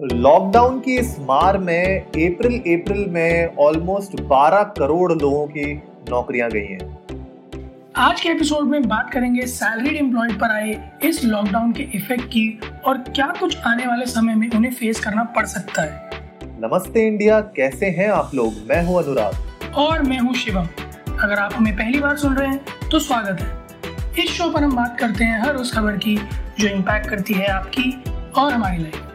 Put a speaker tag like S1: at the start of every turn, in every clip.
S1: Lockdown की इस मार में अप्रैल अप्रैल में ऑलमोस्ट 12 करोड़ लोगों की नौकरियाँ गई हैं।
S2: आज के एपिसोड में बात करेंगे सैलरीड एम्प्लॉय पर आए इस लॉकडाउन के इफ़ेक्ट की और क्या कुछ आने वाले समय में उन्हें फेस करना पड़ सकता है।
S1: नमस्ते इंडिया कैसे हैं आप लोग? मैं हूँ अनुराग।
S2: और मैं हूँ शिवम। अगर आप हमें पहली बार सुन रहे हैं तो स्वागत है। इस शो पर हम बात करते हैं हर उस खबर की जो इम्पैक्ट करती है आपकी और हमारी लाइफ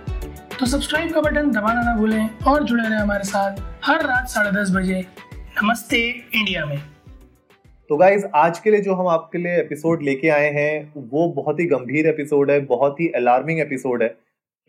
S2: तो सब्सक्राइब का बटन दबाना ना भूलें और जुड़े रहें हमारे साथ हर रात साढ़े दस बजे नमस्ते इंडिया में।
S1: तो गाइज़ आज के लिए जो हम आपके लिए एपिसोड लेके आए हैं, वो बहुत ही गंभीर एपिसोड है, बहुत ही अलार्मिंग एपिसोड है,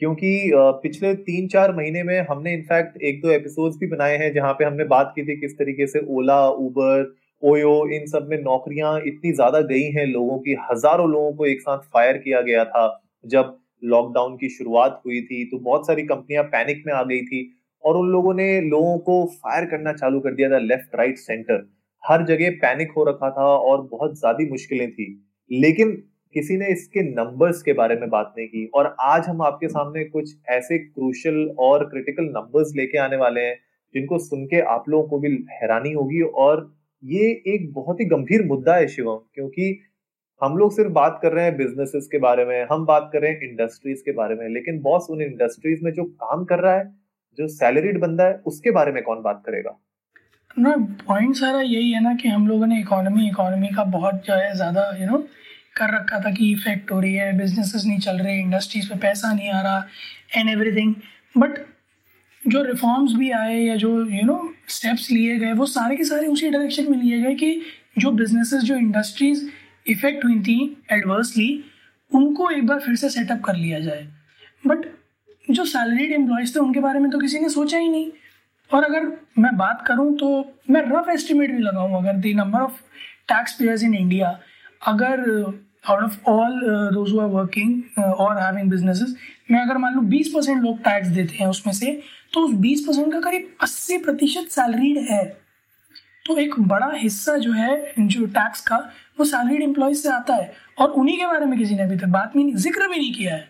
S1: क्योंकि पिछले तीन चार महीने में हमने इनफैक्ट एक दो एपिसोड्स भी बनाए हैं जहाँ पे हमने बात की थी किस तरीके से ओला उबर ओयो इन सब में नौकरियाँ इतनी ज़्यादा गई हैं लोगों की, हज़ारों लोगों को एक साथ फायर किया गया था, जब लॉकडाउन की शुरुआत हुई थी तो बहुत सारी कंपनियाँ पैनिक में आ गई थी और उन लोगों ने लोगों को फायर करना चालू कर दिया था लेफ़्ट राइट सेंटर हर जगह पैनिक हो रखा था और बहुत ज़्यादा मुश्किलें थी। लेकिन किसी ने इसके नंबर्स के बारे में बात नहीं की और आज हम आपके सामने कुछ ऐसे क्रूशल और क्रिटिकल नंबर्स लेके आने वाले हैं, जिनको सुन के आप लोगों को भी हैरानी होगी और ये एक बहुत ही गंभीर मुद्दा है शिवम, क्योंकि हम लोग सिर्फ़ बात कर रहे हैं बिजनेसेस के बारे में, हम बात कर रहे हैं इंडस्ट्रीज़ के बारे में, लेकिन बॉस उन इंडस्ट्रीज़ में जो काम कर रहा है, जो सैलरीड बंदा है, उसके बारे में कौन बात करेगा?
S2: पॉइंट सारा यही है ना कि हम लोगों ने इकोनॉमी इकोनॉमी का बहुत जो है ज़्यादा यू नो कर रखा था कि इफ़ेक्ट हो रही है बिजनेसेस नहीं चल रहे इंडस्ट्रीज़ पे पैसा नहीं आ रहा एंड एवरीथिंग बट जो रिफॉर्म्स भी आए या जो यू नो स्टेप्स लिए गए, वो सारे के सारे उसी डायरेक्शन में लिए गए कि जो बिजनेसेस जो इंडस्ट्रीज़ इफ़ेक्ट हुई थी एडवर्सली उनको एक बार फिर से सेटअप कर लिया जाए। बट जो सैलरीड एम्प्लॉयज़ थे, उनके बारे में तो किसी ने सोचा ही नहीं। और अगर मैं बात करूँ तो मैं रफ एस्टिमेट भी लगाऊँ, अगर the number of tax payers in India अगर out of all those who are working और हैविंग बिजनेसेस मैं अगर मान लूँ बीस परसेंट लोग टैक्स देते हैं उसमें से तो उस बीस परसेंट का करीब अस्सी प्रतिशत सैलरीड है। तो एक बड़ा हिस्सा जो है, जो टैक्स का, वो सैलरीड एम्प्लॉयज़ से आता है। और उन्हीं के बारे में किसी ने अभी तक बात में ज़िक्र भी नहीं किया है।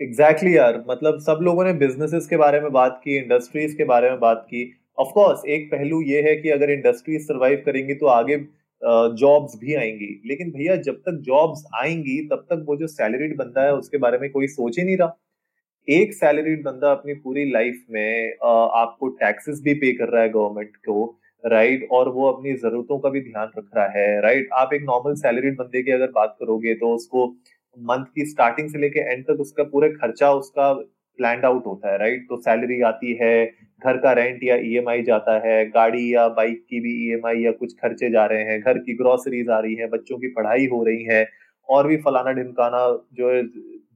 S1: एग्जैक्टली exactly यार। मतलब सब लोगों ने बिजनेसेस के बारे में बात की इंडस्ट्रीज़ के बारे में बात की। ऑफ़ कोर्स एक पहलू ये है कि अगर इंडस्ट्रीज़ सरवाइव करेंगी तो आगे जॉब्स भी आएँगी। लेकिन भैया, जब तक जॉब्स आएँगी, तब तक वो जो सैलरीड बंदा है, उसके बारे में कोई सोच ही नहीं रहा। एक सैलरीड बंदा अपनी पूरी लाइफ में आपको टैक्सेस भी पे कर रहा है गवर्नमेंट को राइट और वो अपनी जरूरतों का भी ध्यान रख रहा है राइट आप एक नॉर्मल सैलरीड बंदे की अगर बात करोगे तो उसको मंथ की स्टार्टिंग से लेके एंड तक उसका पूरा खर्चा उसका प्लान आउट होता है राइट तो सैलरी आती है, घर का रेंट या ईएमआई e जाता है, गाड़ी या बाइक की भी ईएमआई e या कुछ खर्चे जा रहे हैं, घर की ग्रोसरीज आ रही है, बच्चों की पढ़ाई हो रही है, और भी फलाना ढिमकाना जो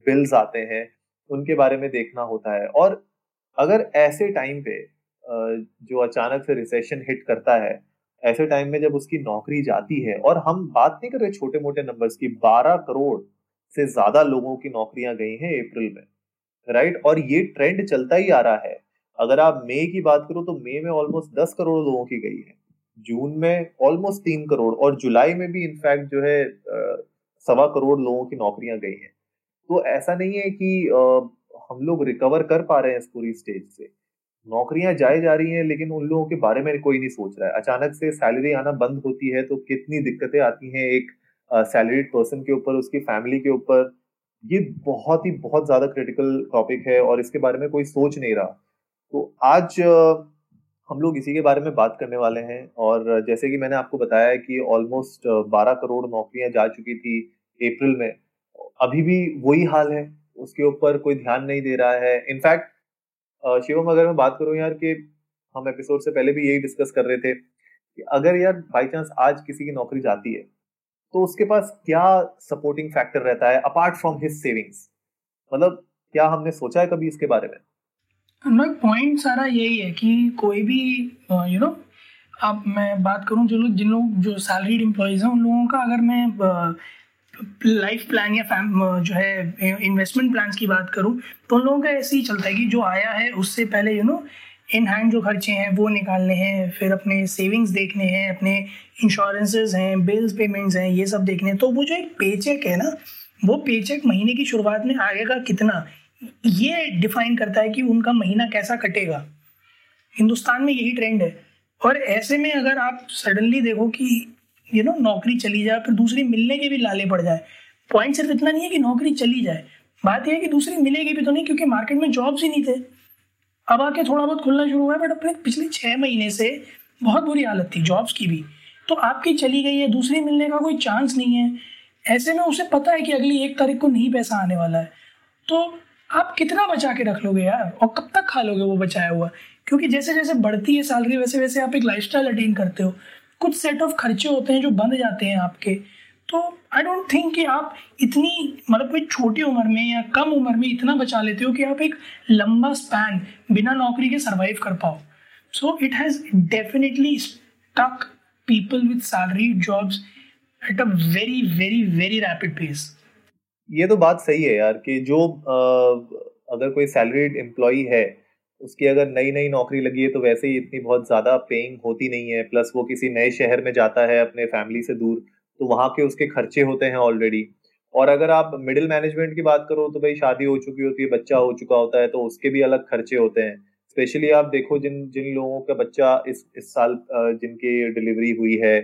S1: बिल्स आते हैं, उनके बारे में देखना होता है। और अगर ऐसे टाइम पे जो अचानक से रिसेशन हिट करता है ऐसे टाइम में जब उसकी नौकरी जाती है और हम बात नहीं कर रहे छोटे मोटे नंबर्स की 12 करोड़ से ज़्यादा लोगों की नौकरियाँ गई हैं अप्रैल में राइट और ये ट्रेंड चलता ही आ रहा है। अगर आप मई की बात करो तो मई में ऑलमोस्ट दस करोड़ लोगों की गई है जून में ऑलमोस्ट तीन करोड़ और जुलाई में भी इनफैक्ट जो है सवा करोड़ लोगों की नौकरियाँ गई हैं। तो ऐसा नहीं है कि आ, हम लोग रिकवर कर पा रहे हैं इस पूरी स्टेज से। नौकरियाँ जाए जा रही हैं, लेकिन उन लोगों के बारे में कोई नहीं सोच रहा है। अचानक से सैलरी आना बंद होती है तो कितनी दिक्कतें आती हैं एक सैलरीड पर्सन के ऊपर, उसकी फैमिली के ऊपर? ये बहुत ही, बहुत ज़्यादा क्रिटिकल टॉपिक है और इसके बारे में कोई सोच नहीं रहा। तो आज हम लोग इसी के बारे में बात करने वाले हैं और जैसे कि मैंने आपको बताया कि ऑलमोस्ट 12 करोड़ नौकरियाँ जा चुकी थी अप्रैल में, अभी भी वही हाल है, उसके ऊपर कोई ध्यान नहीं दे रहा है। इनफैक्ट शिवम, अगर मैं बात करूँ यार कि हम एपिसोड से पहले भी यही डिस्कस कर रहे थे कि अगर यार बाई चांस आज किसी की नौकरी जाती है तो उसके पास क्या सपोर्टिंग फैक्टर रहता है अपार्ट फ्रॉम हिज सेविंग्स मतलब क्या हमने सोचा है कभी इसके बारे में?
S2: हम पॉइंट सारा यही है कि कोई भी यू नो अब मैं बात करूँ जो लोग, जिन लोग, जो सैलरीड एम्प्लॉयज़ हैं, उन लोगों का अगर मैं लाइफ प्लान या जो है इन्वेस्टमेंट प्लान की बात करूँ तो उन लोगों का ऐसे ही चलता है कि जो आया है, उससे पहले यू नो इन हैंड जो खर्चे हैं, वो निकालने हैं, फिर अपने सेविंग्स देखने हैं, अपने इंश्योरेंसेज हैं बिल्स पेमेंट्स हैं, ये सब देखने हैं। तो वो जो एक पे चेक है ना, वो पे चेक महीने की शुरुआत में आएगा कितना, ये डिफाइन करता है कि उनका महीना कैसा कटेगा। हिंदुस्तान में यही ट्रेंड है। और ऐसे में अगर आप सडनली देखो कि यू नो नौकरी चली जाए, फिर दूसरी मिलने के भी लाले पड़ जाए। पॉइंट सिर्फ़ इतना नहीं है कि नौकरी चली जाए। बात यह है कि दूसरी मिलेगी भी तो नहीं, क्योंकि मार्केट में जॉब्स ही नहीं थे। अब आके थोड़ा बहुत खुलना शुरू हुआ है बट अपने पिछले छः महीने से बहुत बुरी हालत थी जॉब्स की भी। तो आपकी चली गई है, दूसरी मिलने का कोई चांस नहीं है। ऐसे में उसे पता है कि अगली एक तारीख को नहीं पैसा आने वाला है। तो आप कितना बचा के रख लोगे यार? और कब तक खा लोगे वो बचाया हुआ? क्योंकि जैसे जैसे बढ़ती है सैलरी वैसे वैसे आप एक लाइफ अटेन करते हो। कुछ सेट ऑफ़ खर्चे होते हैं जो बंद जाते हैं आपके। तो आई डोंट थिंक कि आप इतनी मतलब कोई छोटी उम्र में या कम उम्र में इतना बचा लेते हो कि आप एक लंबा स्पैन बिना नौकरी के सर्वाइव कर पाओ। So it has definitely stuck people with salary jobs at a very very very rapid pace
S1: ये तो बात सही है यार कि जो आ, अगर कोई सैलरीड एम्प्लॉय है उसकी अगर नई नई नौकरी लगी है तो वैसे ही इतनी बहुत ज़्यादा पेइंग होती नहीं है प्लस वो किसी नए शहर में जाता है अपने फैमिली से दूर तो वहाँ के उसके खर्चे होते हैं ऑलरेडी और अगर आप मिडिल मैनेजमेंट की बात करो तो भाई शादी हो चुकी होती है, बच्चा हो चुका होता है तो उसके भी अलग खर्चे होते हैं। स्पेशली आप देखो जिन जिन लोगों का बच्चा इस इस साल जिनकी डिलीवरी हुई है,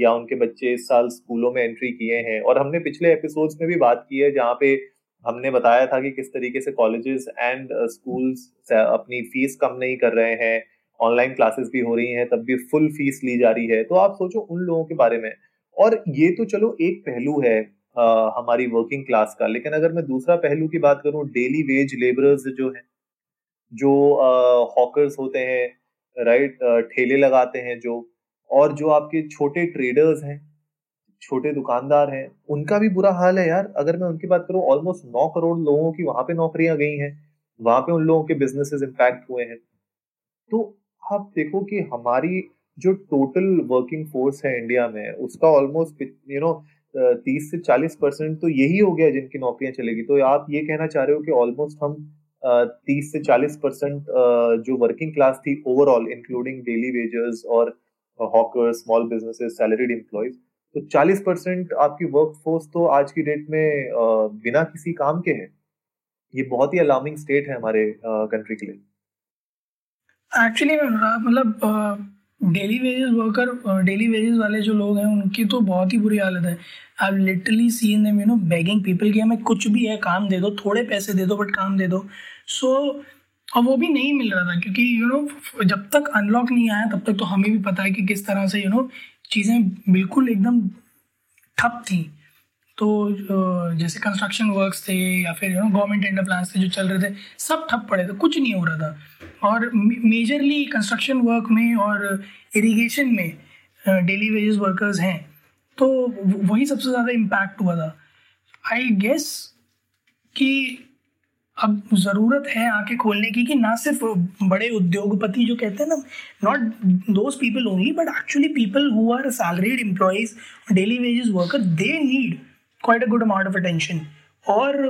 S1: या उनके बच्चे इस साल स्कूलों में एंट्री किए हैं, और हमने पिछले एपिसोड्स में भी बात की है, जहाँ पे हमने बताया था कि किस तरीके से कॉलेजेस एंड स्कूल्स अपनी फ़ीस कम नहीं कर रहे हैं ऑनलाइन क्लासेस भी हो रही हैं तब भी फुल फ़ीस ली जा रही है। तो आप सोचो उन लोगों के बारे में। और ये तो चलो एक पहलू है आ, हमारी वर्किंग क्लास का। लेकिन अगर मैं दूसरा पहलू की बात करूँ डेली वेज लेबरर्स जो है जो हॉकर्स होते हैं राइट ठेले लगाते हैं जो और जो आपके छोटे ट्रेडर्स हैं छोटे दुकानदार हैं, उनका भी बुरा हाल है यार। अगर मैं उनकी बात करूँ ऑलमोस्ट नौ करोड़ लोगों की वहाँ पे नौकरियाँ गई हैं, वहाँ पे उन लोगों के बिजनेसेस इम्पैक्ट हुए हैं। तो आप देखो कि हमारी जो टोटल वर्किंग फोर्स है इंडिया में, उसका ऑलमोस्ट यू नो तीस से चालीस परसेंट तो यही हो गया जिनकी नौकरियाँ चलेगी। तो आप ये कहना चाह रहे हो कि ऑलमोस्ट हम तीस से चालीस परसेंट जो वर्किंग क्लास थी ओवरऑल इंक्लूडिंग डेली वेजर्स और hawker small businesses salaried employees तो 40 परसेंट आपकी वर्क फोर्स तो आज की डेट में बिना किसी काम के है। ये बहुत ही अलार्मिंग स्टेट है हमारे कंट्री के लिए।
S2: एक्चुअली मतलब daily wages worker daily wages वाले जो लोग हैं उनकी तो बहुत ही बुरी हालत है। I literally seen them you know begging people कि हमें कुछ भी है काम दे दो थोड़े पैसे दे दो बट काम दे दो। सो so, और वो भी नहीं मिल रहा था क्योंकि यू you नो know, जब तक अनलॉक नहीं आया तब तक तो हमें भी पता है कि किस तरह से यू you नो know, चीज़ें बिल्कुल एकदम ठप थी। तो जैसे कंस्ट्रक्शन वर्क्स थे या फिर you know government tender plan थे जो चल रहे थे, सब ठप पड़े थे, कुछ नहीं हो रहा था। और मेजरली कंस्ट्रक्शन वर्क में और इरिगेशन में डेली वेजेस वर्कर्स हैं। तो वही सबसे ज़्यादा इम्पैक्ट हुआ था। आई गेस कि अब ज़रूरत है आके खोलने की कि ना सिर्फ़ बड़े उद्योगपति जो कहते हैं ना not those people only but actually people who are salaried employees daily wages worker they need quite a good amount of attention और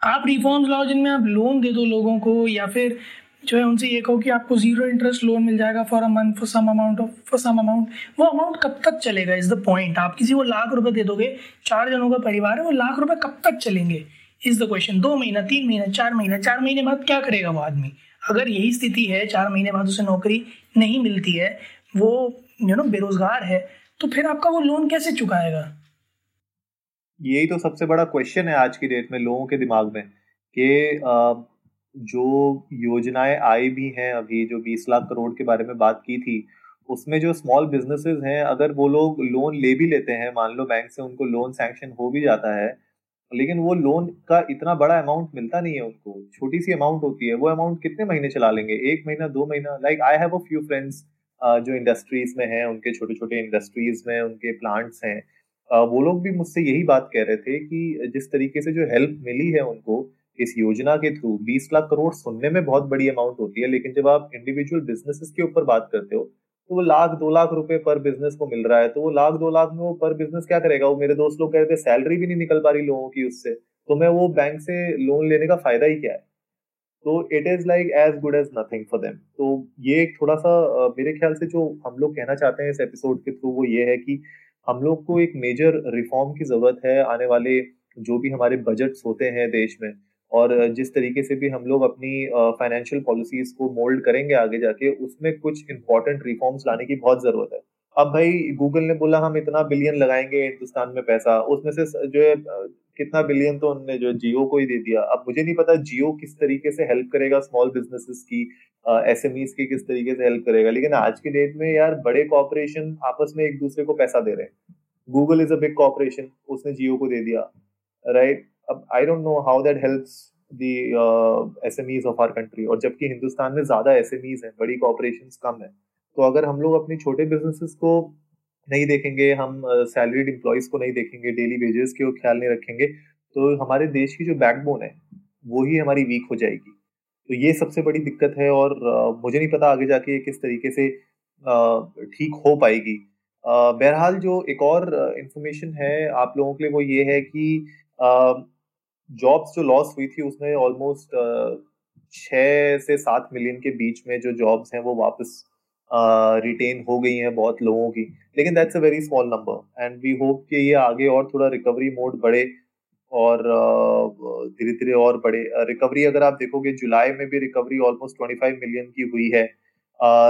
S2: आप रिफॉर्म्स लाओ जिनमें आप लोन दे दो लोगों को, या फिर जो है उनसे ये कहो कि आपको ज़ीरो इंटरेस्ट लोन मिल जाएगा for a month for some amount of for some amount वो अमाउंट कब तक चलेगा इज़ द पॉइंट आप किसी को लाख रुपए दे दोगे, चार जनों का परिवार है, वो लाख रुपए कब तक चलेंगे? इज़ द क्वेश्चन दो महीना, तीन महीना, चार महीना, चार महीने बाद क्या करेगा वो आदमी? अगर यही स्थिति है, चार महीने बाद उसे नौकरी नहीं मिलती है, वो यू नो बेरोजगार है तो फिर आपका वो लोन कैसे चुकाएगा?
S1: यही तो सबसे बड़ा क्वेश्चन है आज की डेट में, लोगों के दिमाग में, कि जो योजनाएँ आई भी हैं अभी, जो 20 लाख करोड़ के बारे में बात की थी, उसमें जो स्मॉल बिजनेसेस हैं, अगर वो लोग लोन ले भी लेते हैं, मान लो बैंक से उनको लोन सैंक्शन हो भी जाता है लेकिन वो लोन का इतना बड़ा अमाउंट मिलता नहीं है उनको। छोटी सी अमाउंट होती है, वो अमाउंट कितने महीने चला लेंगे? एक महीना, दो महीना? Like I have a few friends जो इंडस्ट्रीज़ में हैं, उनके छोटे छोटे इंडस्ट्रीज़ में, उनके प्लांट्स हैं। वो लोग भी मुझसे यही बात कह रहे थे कि जिस तरीके से जो हेल्प मिली है उनको, इस योजना के थ्रू 20 लाख करोड़ सुनने में बहुत बड़ी अमाउंट होती है, लेकिन जब आप इंडिविजुअल बिजनेसेस के ऊपर बात करते हो तो वो लाख, दो लाख रुपए पर बिज़नेस को मिल रहा है तो वो लाख, दो लाख में वो पर बिज़नेस क्या करेगा? वो मेरे दोस्त लोग कह रहे थे सैलरी भी नहीं निकल पा रही लोगों की उससे। तो मैं वो बैंक से लोन लेने का फ़ायदा ही क्या है? तो it is like as good as nothing for them तो ये एक थोड़ा सा मेरे ख्याल से जो हम लोग कहना चाहते हैं इस एपिसोड के थ्रू वो ये है कि हम लोग को एक मेजर रिफॉर्म की ज़रूरत है आने वाले जो भी हमारे बजट्स होते हैं देश में। और जिस तरीके से भी हम लोग अपनी फाइनेंशियल पॉलिसीज़ को मोल्ड करेंगे आगे जाके, उसमें कुछ इंपॉर्टेंट रिफॉर्म्स लाने की बहुत ज़रूरत है। अब भाई गूगल ने बोला हम इतना बिलियन लगाएँगे हिंदुस्तान में पैसा, उसमें से जो है कितना बिलियन तो उनने जो जियो को ही दे दिया। अब मुझे नहीं पता जियो किस तरीके से हेल्प करेगा स्मॉल बिजनेसेस की एस एम की किस तरीके से हेल्प करेगा, लेकिन आज के डेट में यार बड़े कॉपरेशन आपस में एक दूसरे को पैसा दे रहे हैं। गूगल इज़ अ बिग उसने जियो को दे दिया राइट अब I don't know how that helps the S M ease of our country और जबकि हिंदुस्तान में ज़्यादा एस एम ईज है बड़ी कॉपरेशन कम है तो अगर हम लोग अपने छोटे बिजनेसेस को नहीं देखेंगे हम सैलरीड uh, एम्प्लॉयज़ को नहीं देखेंगे डेली वेजेस के ख्याल नहीं रखेंगे तो हमारे देश की जो बैकबोन है वो ही हमारी वीक हो जाएगी। तो ये सबसे बड़ी दिक्कत है और uh, मुझे नहीं पता आगे जाके ये किस तरीके से ठीक uh, ठीक हो पाएगी। Uh, बहरहाल जो एक और इंफॉर्मेशन है आप लोगों के लिए वो ये है कि जॉब्स जो लॉस हुई थी, उसमें ऑलमोस्ट छः से सात मिलियन के बीच में जो जॉब्स हैं, वो वापस रिटेन हो गई हैं बहुत लोगों की। लेकिन that's a very small number and we hope कि ये आगे और थोड़ा रिकवरी मोड बढ़े और धीरे धीरे और बढ़े। रिकवरी अगर आप देखोगे जुलाई में भी recovery almost twenty five million की हुई है।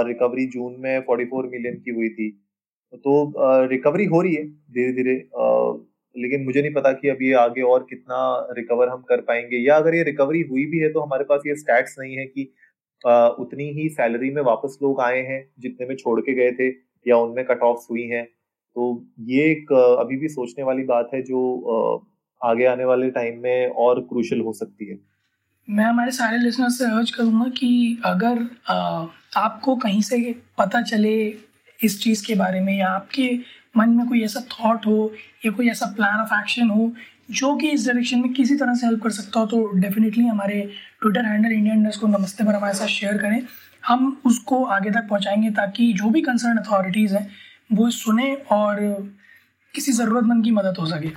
S1: रिकवरी जून में फोर्टी फोर मिलियन की हुई थी। तो रिकवरी हो रही है धीरे धीरे लेकिन मुझे नहीं पता कि अब ये आगे और कितना रिकवर हम कर पाएँगे। या अगर ये रिकवरी हुई भी है तो हमारे पास ये स्टैट्स नहीं है कि आ, उतनी ही सैलरी में वापस लोग आए हैं जितने में छोड़ के गए थे या उनमें कट ऑफ़ हुई हैं। तो ये एक अभी भी सोचने वाली बात है जो आगे आने वाले टाइम में और क्रूशल हो सकती है।
S2: मैं हमारे सारे लिसनर से अर्ज़ करूँगा कि अगर आपको कहीं से पता चले इस चीज़ के बारे में या आपके मन में कोई ऐसा थॉट हो, या कोई ऐसा प्लान ऑफ़ एक्शन हो, जो कि इस डायरेक्शन में किसी तरह से हेल्प कर सकता हो तो डेफिनेटली हमारे ट्विटर हैंडल इंडियन इंडस्ट को नमस्ते पर हमारे साथ शेयर करें। हम उसको आगे तक पहुंचाएँगे ताकि जो भी कंसर्न अथॉरिटीज़ हैं, वो सुने और किसी ज़रूरतमंद की मदद हो सके।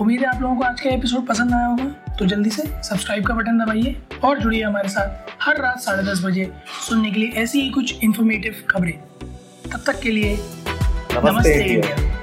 S2: उम्मीद है आप लोगों को आज का एपिसोड पसंद आया होगा तो जल्दी से सब्सक्राइब का बटन दबाइए और जुड़िए हमारे साथ हर रात साढ़े दस बजे सुनने के लिए ऐसी ही कुछ इन्फॉर्मेटिव खबरें। तब तक के लिए
S1: नमस्ते, नमस्ते इंडिया